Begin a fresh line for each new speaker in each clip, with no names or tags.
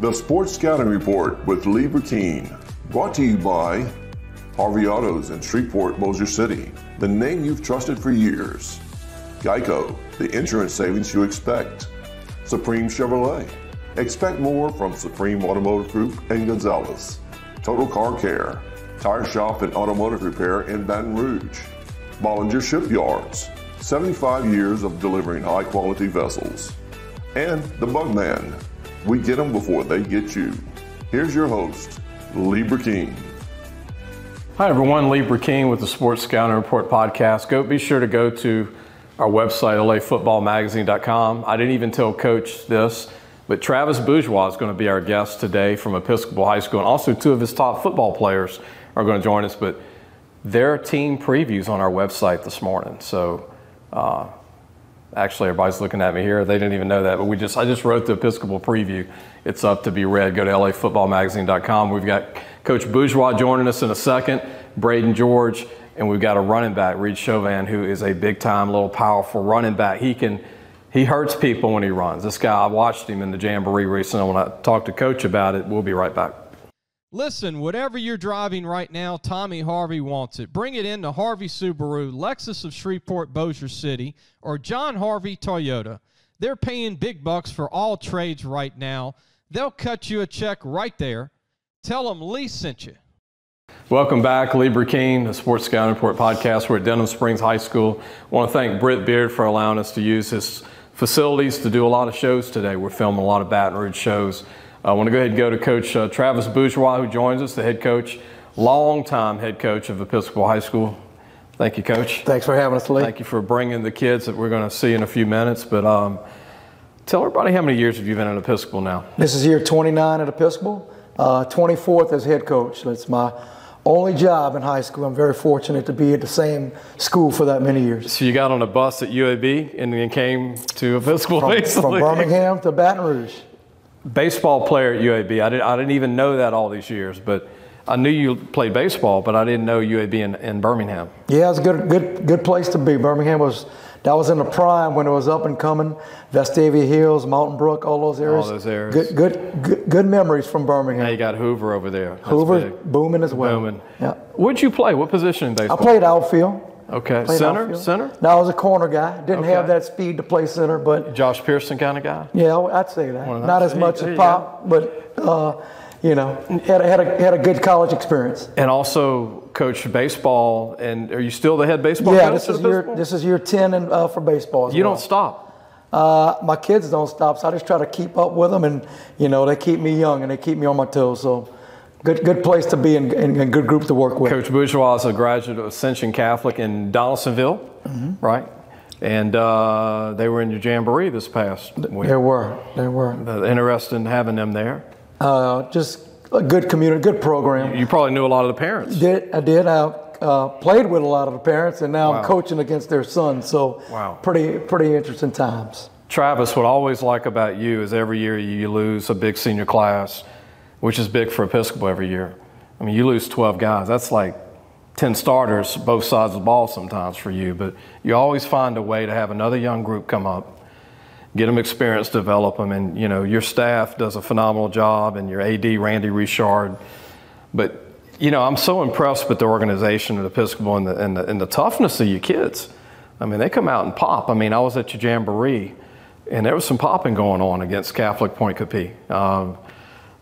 The Sports Scouting Report with Lee Burkeen, brought to you by Harvey Autos in Shreveport, Bossier City, the name you've trusted for years. Geico, the insurance savings you expect. Supreme Chevrolet. Expect more from Supreme Automotive Group and Gonzales. Total Car Care, Tire Shop and Automotive Repair in Baton Rouge. Bollinger Shipyards, 75 years of delivering high quality vessels. And The Bugman, we get them before they get you. Here's your host, Lee Burkeen.
Hi everyone, Lee Burkeen with the Sports Scouting Report podcast. Go be sure to go to our website, lafootballmagazine.com. I didn't even tell Coach this, but Travis Bourgeois is going to be our guest today from Episcopal High School, and also two of his top football players are going to join us. But their team previews on our website this morning. So uh, actually, everybody's looking at me here. They didn't even know that, but we just I just wrote the Episcopal preview. It's up to be read. Go to lafootballmagazine.com. We've got Coach Bourgeois joining us in a second, Braeden George, and we've got a running back, Reid Chauvin, who is a big time, little powerful running back. He can he hurts people when he runs. This guy, I watched him in the Jamboree recently. When I talked to Coach about it, we'll be right back.
Listen, whatever you're driving right now, Tommy Harvey wants it. Bring it in to Harvey Subaru, Lexus of Shreveport, Bossier City, or John Harvey Toyota. They're paying big bucks for all trades right now. They'll cut you a check right there. Tell them Lee sent you.
Welcome back, Lee Burkeen, the Sports Scouting Report podcast. We're at Denham Springs High School. I want to thank Britt Beard for allowing us to use his facilities to do a lot of shows today. We're filming a lot of Baton Rouge shows. I want to go ahead and go to Coach uh, Travis Bourgeois, who joins us, the head coach, longtime head coach of Episcopal High School. Thank you, Coach.
Thanks for having us, Lee.
Thank you for bringing the kids that we're going to see in a few minutes. But um, tell everybody how many years have you been at Episcopal now?
This is year 29 at Episcopal, uh, 24th as head coach. That's my only job in high school. I'm very fortunate to be at the same school for that many years.
So you got on a bus at UAB and then came to Episcopal,
from,
basically.
from Birmingham to Baton Rouge
baseball player at UAB. I, did, I didn't even know that all these years, but I knew you played baseball, but I didn't know UAB in, in Birmingham.
Yeah, it's a good, good, good place to be. Birmingham was that was in the prime when it was up and coming. Vestavia Hills, Mountain Brook, all those areas.
All those areas.
Good, good, good, good memories from Birmingham.
Now you got Hoover over there. That's
Hoover booming as well.
Booming.
Yeah.
What'd you play? What position in baseball?
I played outfield.
Okay.
Played
center? Center?
No, I was a corner guy. Didn't
Okay.
have that speed to play center, but
Josh Pearson kind of guy?
Yeah, I'd say that. Not as much as Pop, but uh, you know, had a, had a had a good college experience.
And also coached baseball. And are you still the head baseball
yeah,
coach
this is year this is year ten and uh, for baseball. As
You
well.
don't stop.
Uh, my kids don't stop, so I just try to keep up with them, and you know, they keep me young and they keep me on my toes. So, good good place to be and, and, and good group to work with.
Coach Bourgeois is a graduate of Ascension Catholic in Donaldsonville,
Mm-hmm.
right? And uh, they were in your jamboree this past week.
There were there were
Uh, Interested in having them there.
uh, just a good community, good program.
You probably knew a lot of the parents.
Did I did I uh, played with a lot of the parents, and now
Wow.
I'm coaching against their sons. So,
Wow.
pretty pretty interesting times.
Travis, what I always like about you is every year you lose a big senior class, which is big for Episcopal every year. I mean, you lose 12 guys. That's like 10 starters, both sides of the ball sometimes for you. But you always find a way to have another young group come up, get them experience, develop them. And, you know, your staff does a phenomenal job and your AD, Randy Richard. But, you know, I'm so impressed with the organization at Episcopal and the, and the, and the toughness of your kids. I mean, they come out and pop. I mean, I was at your jamboree, and there was some popping going on against Catholic Pointe Coupee. Um,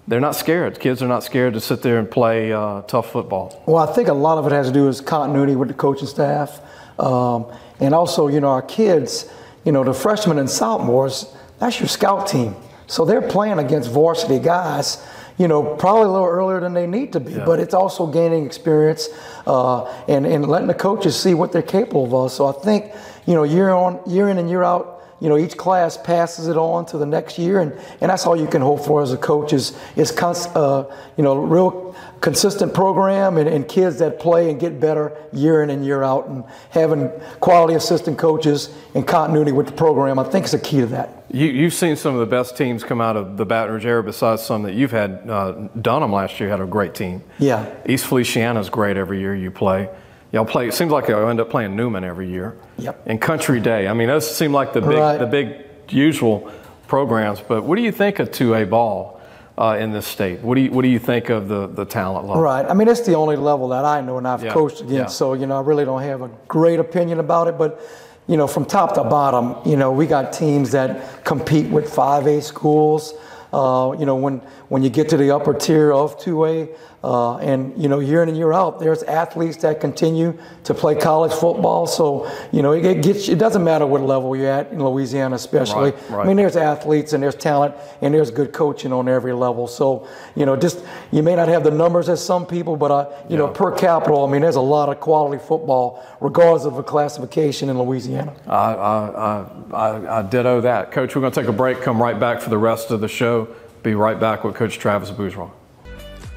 they're not scared. Kids are not scared to sit there and play uh, tough football.
Well, I think a lot of it has to do with continuity with the coaching staff, um, and also, you know, our kids. You know, the freshmen and sophomores. That's your scout team, so they're playing against varsity guys. You know, probably a little earlier than they need to be, but it's also gaining experience uh, and and letting the coaches see what they're capable of. So I think, you know, year on, year in and year out, you know, each class passes it on to the next year, and, and that's all you can hope for as a coach is, is cons- uh, you know, real consistent program and, and kids that play and get better year in and year out, and having quality assistant coaches and continuity with the program, I think is a key to that.
You, you've seen some of the best teams come out of the Baton Rouge area besides some that you've had. Uh, Dunham last year had a great team.
Yeah.
East Feliciana's great every year you play. Y'all play. It seems like y'all end up playing Newman every year.
Yep.
And Country Day. I mean, those seem like the big,
Right.
the big usual programs. But what do you think of 2A ball? uh, in this state. What do you what do you think of the the talent level?
Right. I mean, it's the only level that I know and I've
Yeah,
coached against.
yeah.
So you know, I really don't have a great opinion about it, but. You know, from top to bottom, you know, we got teams that compete with 5A schools. Uh, you know, when when you get to the upper tier of 2A, uh, and you know, year in and year out, there's athletes that continue to play college football. So you know, it, it gets it doesn't matter what level you're at in Louisiana, especially.
Right, right.
I mean, there's athletes and there's talent and there's good coaching on every level. So you know, just you may not have the numbers as some people, but uh, you know, per capita, I mean, there's a lot of quality football, regardless of a classification in Louisiana.
I, I, I, I, I ditto that. Coach, we're going to take a break, come right back for the rest of the show. Be right back with Coach Travis Bourgeois.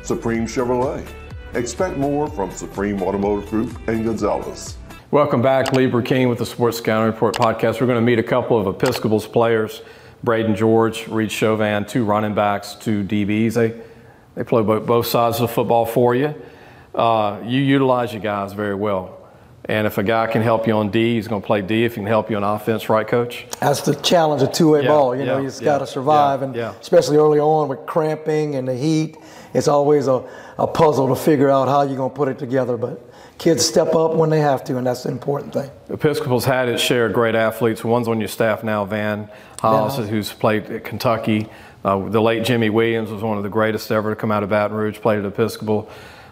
Supreme Chevrolet. Expect more from Supreme Automotive Group and Gonzales.
Welcome back, Lee Burkeen with the Sports Scouting Report podcast. We're going to meet a couple of Episcopal's players, Braeden George, Reid Chauvin, two running backs, two DBs. They, they play both, both sides of the football for you. Uh, you utilize your guys very well. And if a guy can help you on D, he's going to play D. If he can help you on offense, right, Coach?
That's the challenge of two-way
Yeah,
ball. You know,
yeah,
just
yeah,
got to survive, and especially early on with cramping and the heat, it's always a, a puzzle to figure out how you're going to put it together. But kids step up when they have to, and that's the important thing.
Episcopal's had its share of great athletes. One's on your staff now, Van Hollis, who's played at Kentucky. Uh, the late Jimmy Williams was one of the greatest ever to come out of Baton Rouge, played at Episcopal.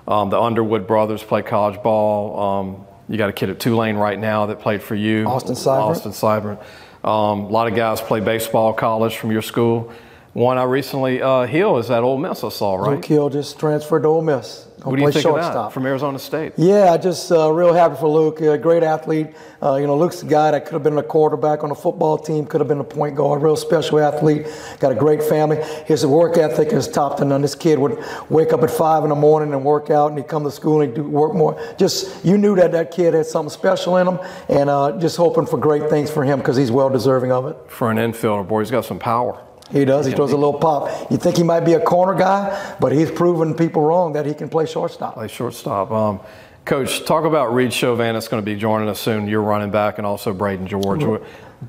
Um, the Underwood brothers played college ball. Um, you got a kid at Tulane right now that played for you.
Austin Seibert.
Austin Seibert. Um, a lot of guys play baseball college from your school. One I recently, uh, Hill, is that Ole Miss, I saw, right?
Luke Hill just transferred to Ole Miss. Gonna
What do you think of that
shortstop.
from Arizona State?
Yeah, I just uh, real happy for Luke. A great athlete. Uh, you know, Luke's a guy that could have been a quarterback on a football team, could have been a point guard. Real special athlete. Got a great family. His work ethic is top to none. This kid would wake up at five in the morning and work out, and he'd come to school and he'd do work more. Just you knew that that kid had something special in him, and uh, just hoping for great things for him because he's well deserving of it.
For an infielder, boy, he's got some power.
He does. He throws a little pop. You think he might be a corner guy, but he's proven people wrong that he can play shortstop.
play shortstop. Um, Coach, talk about Reid Chauvin. That's going to be joining us soon. You're running back, and also Braeden George.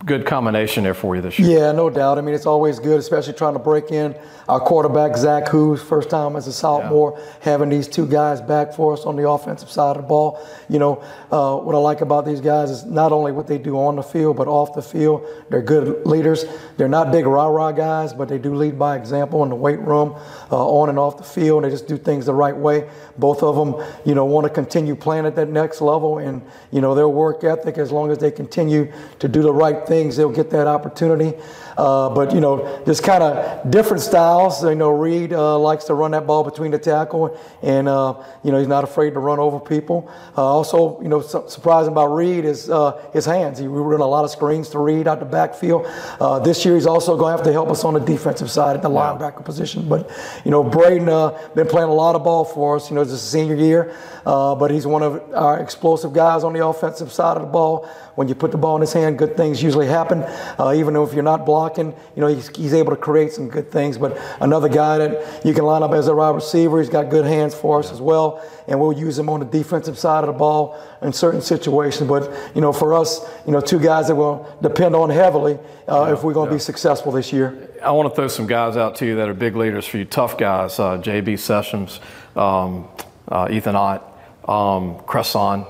Good combination there for you this year.
Yeah, no doubt. I mean, it's always good, especially trying to break in our quarterback, Zach Who's first time as a sophomore, having these two guys back for us on the offensive side of the ball. You know, uh, what I like about these guys is not only what they do on the field, but off the field. They're good leaders. They're not big rah rah guys, but they do lead by example in the weight room, uh, on and off the field. They just do things the right way. Both of them, you know, want to continue playing at that next level, and you know their work ethic. As long as they continue to do the right things, they'll get that opportunity. Uh, but you know, just kind of different styles. You know, Reid uh, likes to run that ball between the tackle, and uh, you know he's not afraid to run over people. Uh, also, you know, su- surprising about Reid is uh, his hands. He we run a lot of screens to Reid out the backfield. Uh, this year, he's also going to have to help us on the defensive side at the linebacker position. But you know, Braeden uh, been playing a lot of ball for us. You know, it's his senior year, uh, but he's one of our explosive guys on the offensive side of the ball. When you put the ball in his hand, good things usually happen. Uh, even though if you're not blocking, you know he's, he's able to create some good things. But another guy that you can line up as a wide receiver, he's got good hands for us as well, and we'll use him on the defensive side of the ball in certain situations. But you know, for us, you know, two guys that we'll depend on heavily uh, if we're going to be successful this year.
I want to throw some guys out to you that are big leaders for you, tough guys. Uh, JB Sessions, um, uh, Ethan Ott, um, Cresson,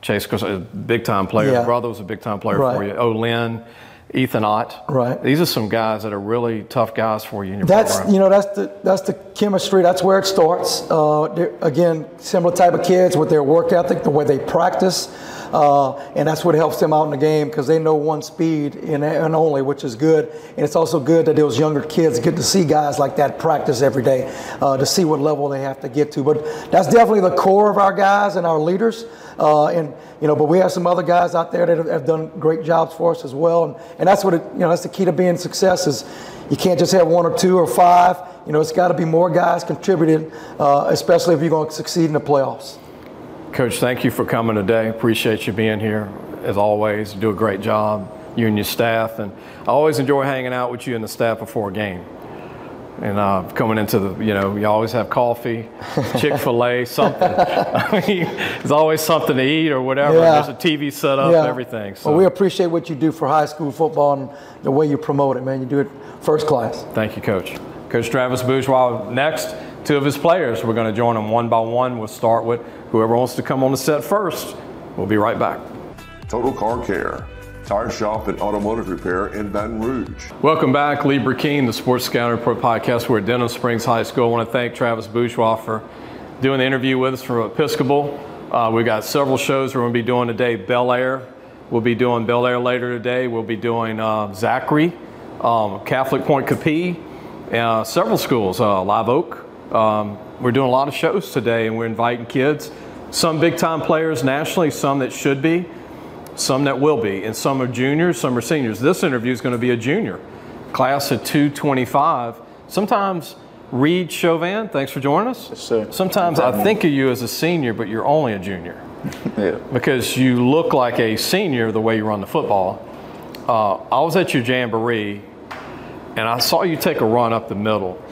Chase Cresson, big time player.
Yeah.
Brother was a big time player for you. Oh, Olin, Ethan Ott.
Right.
These are some guys that are really tough guys for you in your
That's
program.
you know that's the that's the chemistry. That's where it starts. Uh, again, similar type of kids with their work ethic, the way they practice, uh, and that's what helps them out in the game because they know one speed and, and only, which is good. And it's also good that those younger kids get to see guys like that practice every day uh, to see what level they have to get to. But that's definitely the core of our guys and our leaders. Uh, and you know, but we have some other guys out there that have, have done great jobs for us as well. And, and that's what it, you know, that's the key to being success is you can't just have one or two or five. You know, it's got to be more guys contributed, uh, especially if you're going to succeed in the playoffs.
Coach, thank you for coming today. Appreciate you being here. As always, you do a great job, you and your staff. And I always enjoy hanging out with you and the staff before a game. And uh, coming into the, you know, you always have coffee, Chick fil A, something. I mean, there's always something to eat or whatever.
Yeah.
There's a TV set up and everything. So
Well, we appreciate what you do for high school football and the way you promote it, man. You do it first class.
thank you, Coach. Coach Travis Bourgeois next. Two of his players, we're going to join them one by one. We'll start with whoever wants to come on the set first. We'll be right back.
Total Car Care, tire shop and automotive repair in Baton Rouge.
Welcome back, Lee Burkeen, the Sports Scouting Report podcast. We're at Denham Springs High School. I want to thank Travis Bourgeois for doing the interview with us from Episcopal. Uh, we've got several shows we're going to be doing today. Bel Air, we'll be doing Bel Air later today. We'll be doing uh, Zachary, um, Catholic Pointe Coupee, uh, several schools, uh, Live Oak. Um, we're doing a lot of shows today, and we're inviting kids, some big time players nationally, some that should be, some that will be, and some are juniors, some are seniors. This interview is going to be a junior, class of 225. Sometimes Reid Chauvin, thanks for joining us.
Yes, sir.
Sometimes I think of you as a senior, but you're only a junior
Yeah.
because you look like a senior the way you run the football. Uh, I was at your jamboree, and I saw you take a run up the middle,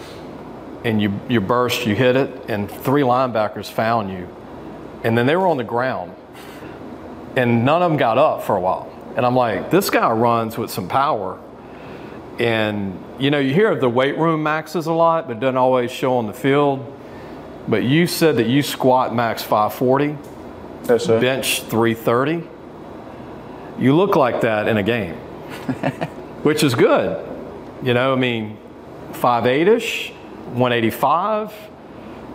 and you you burst, you hit it, and three linebackers found you, and then they were on the ground, and none of them got up for a while. And I'm like, this guy runs with some power. And you know, you hear of the weight room maxes a lot, but doesn't always show on the field. But you said that you squat max 540
Yes, sir.
bench 330. You look like that in a game, which is good. You know, I mean, 5'8 ish, 185.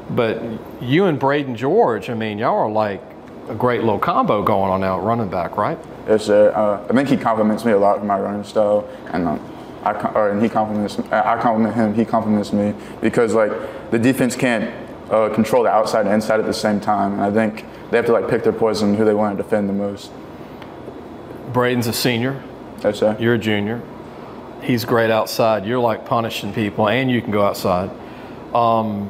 But you and Braeden George, I mean, y'all are like a great little combo going on now at running back, right?
Yes, sir. Uh, I think he compliments me a lot with my running style, and um, I or and he compliments. I compliment him. He compliments me because like the defense can't uh, control the outside and inside at the same time, and I think they have to like pick their poison who they want to defend the most.
Braeden's a senior,
Yes, sir.
you're a junior. He's great outside. You're like punishing people, and you can go outside. Um,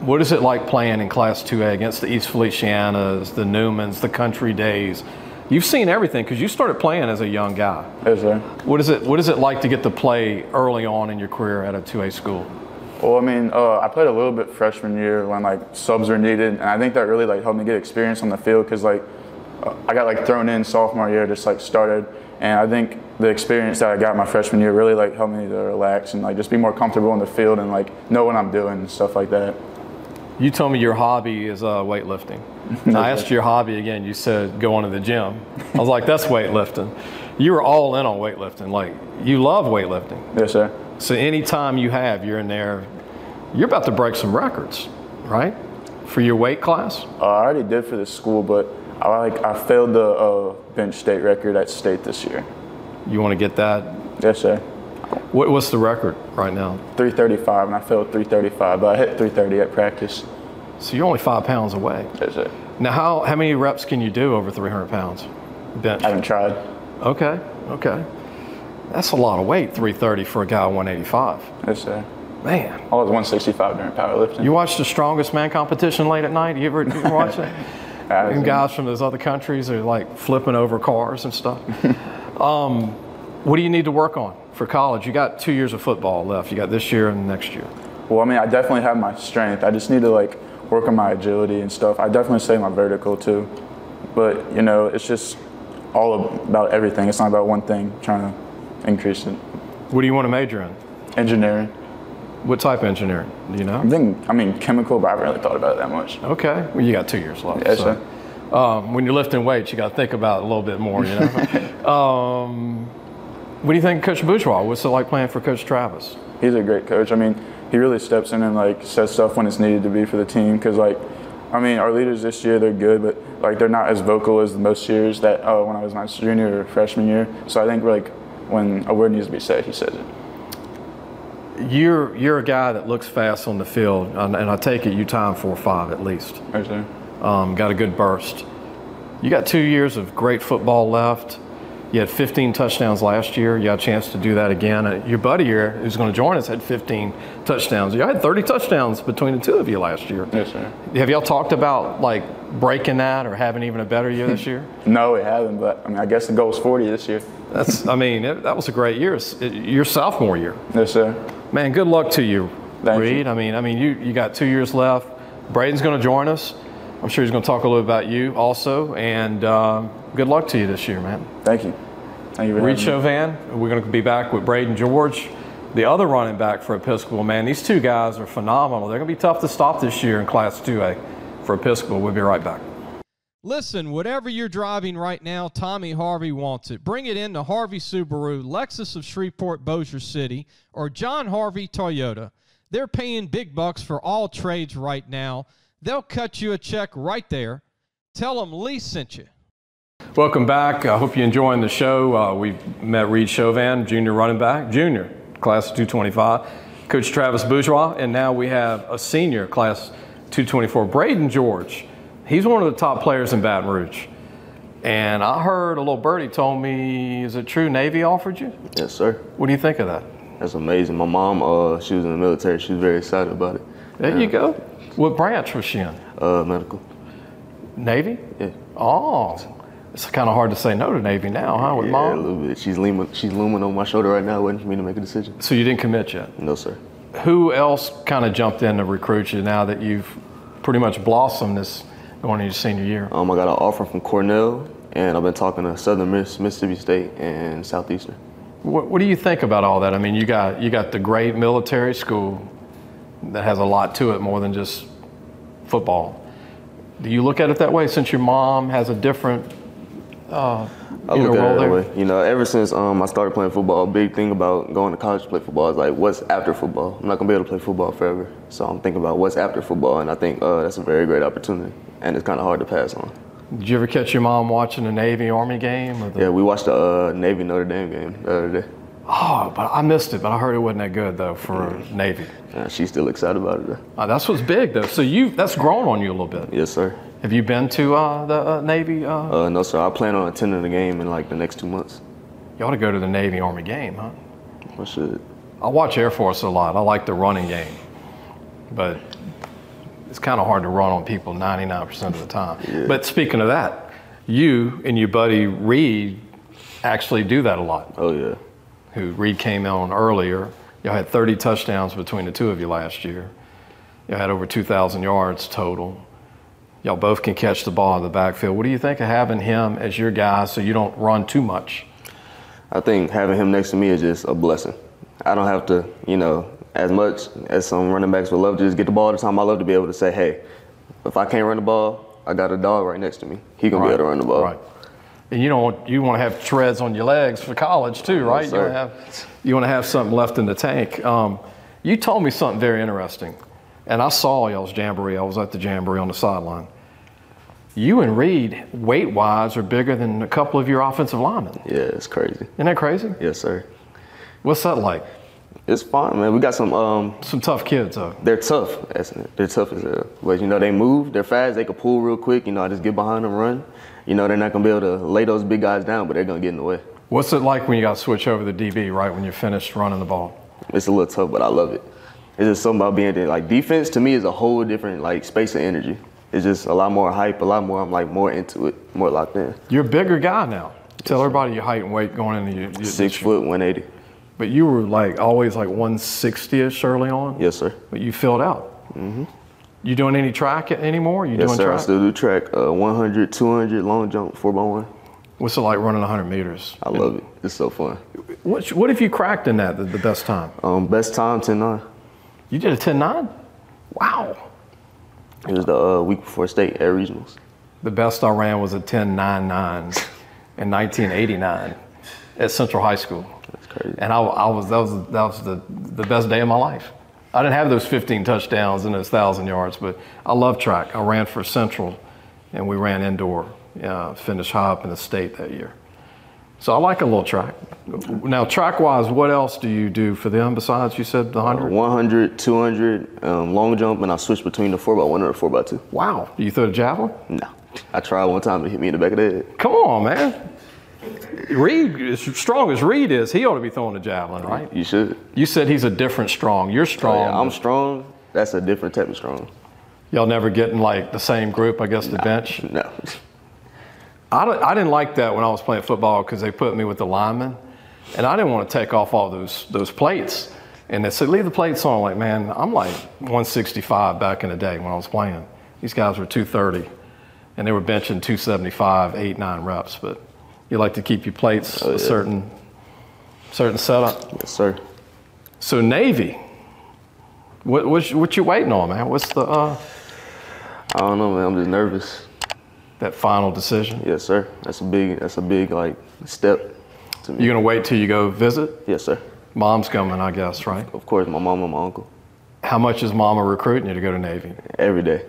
what is it like playing in Class 2A against the East Felicianas, the Newmans, the Country Days? You've seen everything because you started playing as a young guy.
Yes, sir.
What is it? What is it like to get to play early on in your career at a 2A school?
Well, I mean, uh, I played a little bit freshman year when like subs were needed, and I think that really like helped me get experience on the field because like uh, I got like thrown in sophomore year, just like started, and I think the experience that I got my freshman year really like helped me to relax and like just be more comfortable in the field and like know what I'm doing and stuff like that.
You told me your hobby is uh, weightlifting. I asked you your hobby again. You said going to the gym. I was like, that's weightlifting. You were all in on weightlifting. Like you love weightlifting.
Yes, sir.
So anytime you have, you're in there. You're about to break some records, right? For your weight class.
Uh, I already did for the school, but I like I failed the uh, bench state record at state this year.
You want to get that?
Yes, sir.
What, what's the record right now?
335, and I failed 335, but I hit 330 at practice.
So you're only five pounds away.
Yes, sir.
Now, how how many reps can you do over 300 pounds? Bench.
I haven't tried.
Okay, okay. That's a lot of weight, 330 for a guy 185.
Yes, sir.
Man,
I was 165 during powerlifting.
you watch the strongest man competition late at night? You ever, you ever watch it? And guys from those other countries are like flipping over cars and stuff. um, what do you need to work on for college? You got two years of football left. You got this year and next year.
Well, I mean, I definitely have my strength. I just need to like work on my agility and stuff. I definitely say my vertical too, but you know, it's just all about everything. It's not about one thing. Trying to increase it.
What do you want to major in?
Engineering.
What type of engineering? Do you know?
I think I mean chemical, but I haven't really thought about it that much.
Okay. Well, you got two years left.
Yes,
so. Um, when you're lifting weights, you got to think about it a little bit more, you know. um, what do you think of Coach Bourgeois? What's it like playing for Coach Travis?
He's a great coach. I mean, he really steps in and like says stuff when it's needed to be for the team. Cause like, I mean, our leaders this year they're good, but like they're not as vocal as most years that uh, when I was my junior or freshman year. So I think like when a word needs to be said, he says it.
You're you're a guy that looks fast on the field, and, and I take it you time four or five at least.
Right.
Um, got a good burst. You got two years of great football left. You had 15 touchdowns last year. You got a chance to do that again. Uh, Your buddy here, who's going to join us, had 15 touchdowns. You had 30 touchdowns between the two of you last year.
Yes, sir.
Have y'all talked about like breaking that or having even a better year this year?
No, we haven't, but I mean, I guess the goal is 40 this year.
That's, I mean, it, that was a great year. It- your sophomore year,
Yes, sir.
man. Good luck to you,
Thank
Reid.
you.
I mean, I mean, you you got two years left. Braeden's going to join us. I'm sure he's going to talk a little about you also, and um, good luck to you this year, man.
Thank you. Thank you for Reid.
Chauvin, we're going to be back with Braeden George. the other running back for Episcopal. Man, these two guys are phenomenal. They're going to be tough to stop this year in Class 2A for Episcopal. We'll be right back.
Listen, whatever you're driving right now, Tommy Harvey wants it. Bring it in to Harvey Subaru, Lexus of Shreveport, Bossier City, or John Harvey Toyota. They're paying big bucks for all trades right now. They'll cut you a check right there. Tell them Lee sent you.
Welcome back. I hope you're enjoying the show. Uh, we've met Reid Chauvin, junior running back, junior, class of 225, Coach Travis Bourgeois, and now we have a senior, class 224, Braeden George. He's one of the top players in Baton Rouge. And I heard a little birdie told me, is it true Navy offered you?
Yes, sir.
What do you think of that?
That's amazing. My mom, uh, she was in the military. She was very excited about it.
There you go. What branch was she in?
Uh, medical.
Navy?
Yeah.
Oh, it's kind of hard to say no to Navy now, huh, with
yeah,
mom?
a little bit. She's looming, she's looming on my shoulder right now, waiting for me to make a decision.
So you didn't commit yet?
No, sir.
Who else kind of jumped in to recruit you now that you've pretty much blossomed this going into your senior year?
Um, I got an offer from Cornell, and I've been talking to Southern Miss, Mississippi State, and Southeastern.
What, what do you think about all that? I mean, you got you got the great military school that has a lot to it more than just football. Do you look at it that way since your mom has a different uh,
I look at it that way. You know, ever since um, I started playing football, a big thing about going to college to play football is like, what's after football? I'm not gonna be able to play football forever, so I'm thinking about what's after football, and I think uh, that's a very great opportunity, and it's kind of hard to pass on.
Did you ever catch your mom watching the Navy Army game? Or the,
Yeah, we watched the uh, Navy Notre Dame game the other day.
Oh, but I missed it. But I heard it wasn't that good though for Navy.
Uh, she's still excited about it. Though.
Uh, that's what's big though. So you that's grown on you a little bit.
Yes, sir.
Have you been to uh, the uh, Navy? Uh,
Uh, no, sir. I plan on attending the game in like the next two months.
you ought to go to the Navy Army game, huh?
I should.
I watch Air Force a lot. I like the running game, but it's kind of hard to run on people 99% of the time. But speaking of that, you and your buddy Reid actually do that a lot.
Oh yeah.
Who Reid came on earlier. Y'all had 30 touchdowns between the two of you last year. Y'all had over 2,000 yards total. Y'all both can catch the ball in the backfield. What do you think of having him as your guy so you don't run too much?
I think having him next to me is just a blessing. I don't have to, you know, as much as some running backs would love to just get the ball all the time. I love to be able to say, hey, if I can't run the ball, I got a dog right next to me. He gonna be able to run the ball.
Right. And you don't you want to have treads on your legs for college too, right? you want to have you want to have something left in the tank. Um, you told me something very interesting, and I saw y'all's jamboree. I was at the jamboree on the sideline. You and Reid, weight wise, are bigger than a couple of your offensive linemen.
Yeah, it's crazy.
Isn't that crazy?
Yes, sir.
What's that like?
It's fine, man. We got some. Um,
Some tough kids, though.
they're tough. They're tough as hell. But you know, they move. They're fast. They can pull real quick. You know, I just get behind them, run. You know, they're not gonna be able to lay those big guys down, but they're gonna get in the way.
What's it like when you got to switch over the DB right when you're finished running the ball?
It's a little tough, but I love it. It's just something about being there. Like defense to me is a whole different like space of energy. It's just a lot more hype, a lot more. I'm like more into it, more locked in.
You're a bigger guy now. Tell everybody your height and weight going into your, your
Six foot, 180.
But you were like always like 160ish early on.
Yes, sir.
But you filled out. Mm-hmm. You doing any track anymore? You
Yes,
doing
sir. I
track?
still do track. Uh, 100, 200, long jump, four by one.
What's it like running 100 meters?
I love it. It's so fun.
What, what have you cracked in that, the, the best time?
Um, best time 10 9.
You did a 10.9? Wow.
It was the uh, week before state at regionals.
The best I ran was a 10.99 in 1989 at Central High School.
That's crazy.
And I, I was, that was, that was the, the best day of my life. I didn't have those 15 touchdowns and those 1,000 yards, but I love track. I ran for Central and we ran indoor, uh, finished high up in the state that year. So I like a little track. Now, track wise, what else do you do for them besides you said the
Uh,
100?
100, 200, um, long jump, and I switched between the 4 by one or the 4 by 2
Wow. Do you throw the javelin?
No. I tried one time to hit me in the back of the head.
Come on, man. Reid, as strong as Reid is, he ought to be throwing the javelin, right?
You should.
You said he's a different strong. You're
Oh,
strong.
yeah, I'm strong. That's a different type of strong.
Y'all never get in like the same group, I guess, the bench.
No.
I, I didn't like that when I was playing football because they put me with the linemen, and I didn't want to take off all those those plates. And they said, leave the plates on. Like, man, I'm like 165 back in the day when I was playing. These guys were 230, and they were benching 275, eight, nine reps. But you like to keep your plates a certain certain setup.
Yes, sir.
So Navy. What what what you waiting on, man? What's the uh,
I don't know, man. I'm just nervous.
That final decision?
Yes, sir. That's a big. That's a big like step to me.
You gonna wait till you go visit?
yes, sir.
Mom's coming, I guess, right?
Of course, my mom and my uncle
How much is Mama recruiting you to go to Navy?
every day.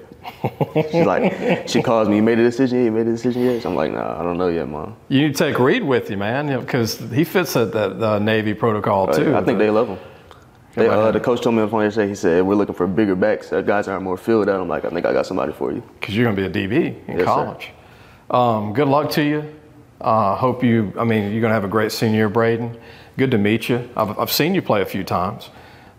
She's like, she calls me. You made a decision? You made a decision yet? I'm like, nah, I don't know yet, mom.
You need to take Reid with you, man, because he fits at that uh, Navy protocol too.
I think they love him. They, uh, the coach told me on the phone yesterday. He said we're looking for bigger backs. Uh, guys aren't more filled out. I'm like, I think I got somebody for you.
because you're going to be a DB in
Yes,
college. Um, good luck to you. Uh, hope you, I mean, you're going to have a great senior year, Braeden. Good to meet you. I've, I've seen you play a few times,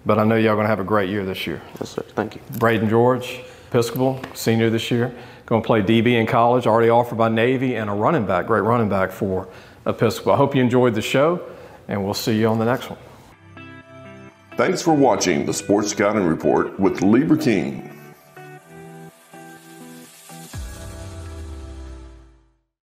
but I know y'all going to have a great year this year.
Yes, sir. Thank you.
Braeden George, Episcopal, senior this year, going to play DB in college, already offered by Navy, and a running back, great running back for Episcopal. I hope you enjoyed the show, and we'll see you on the next one.
Thanks for watching the Sports Scouting Report with Lee Burkeen.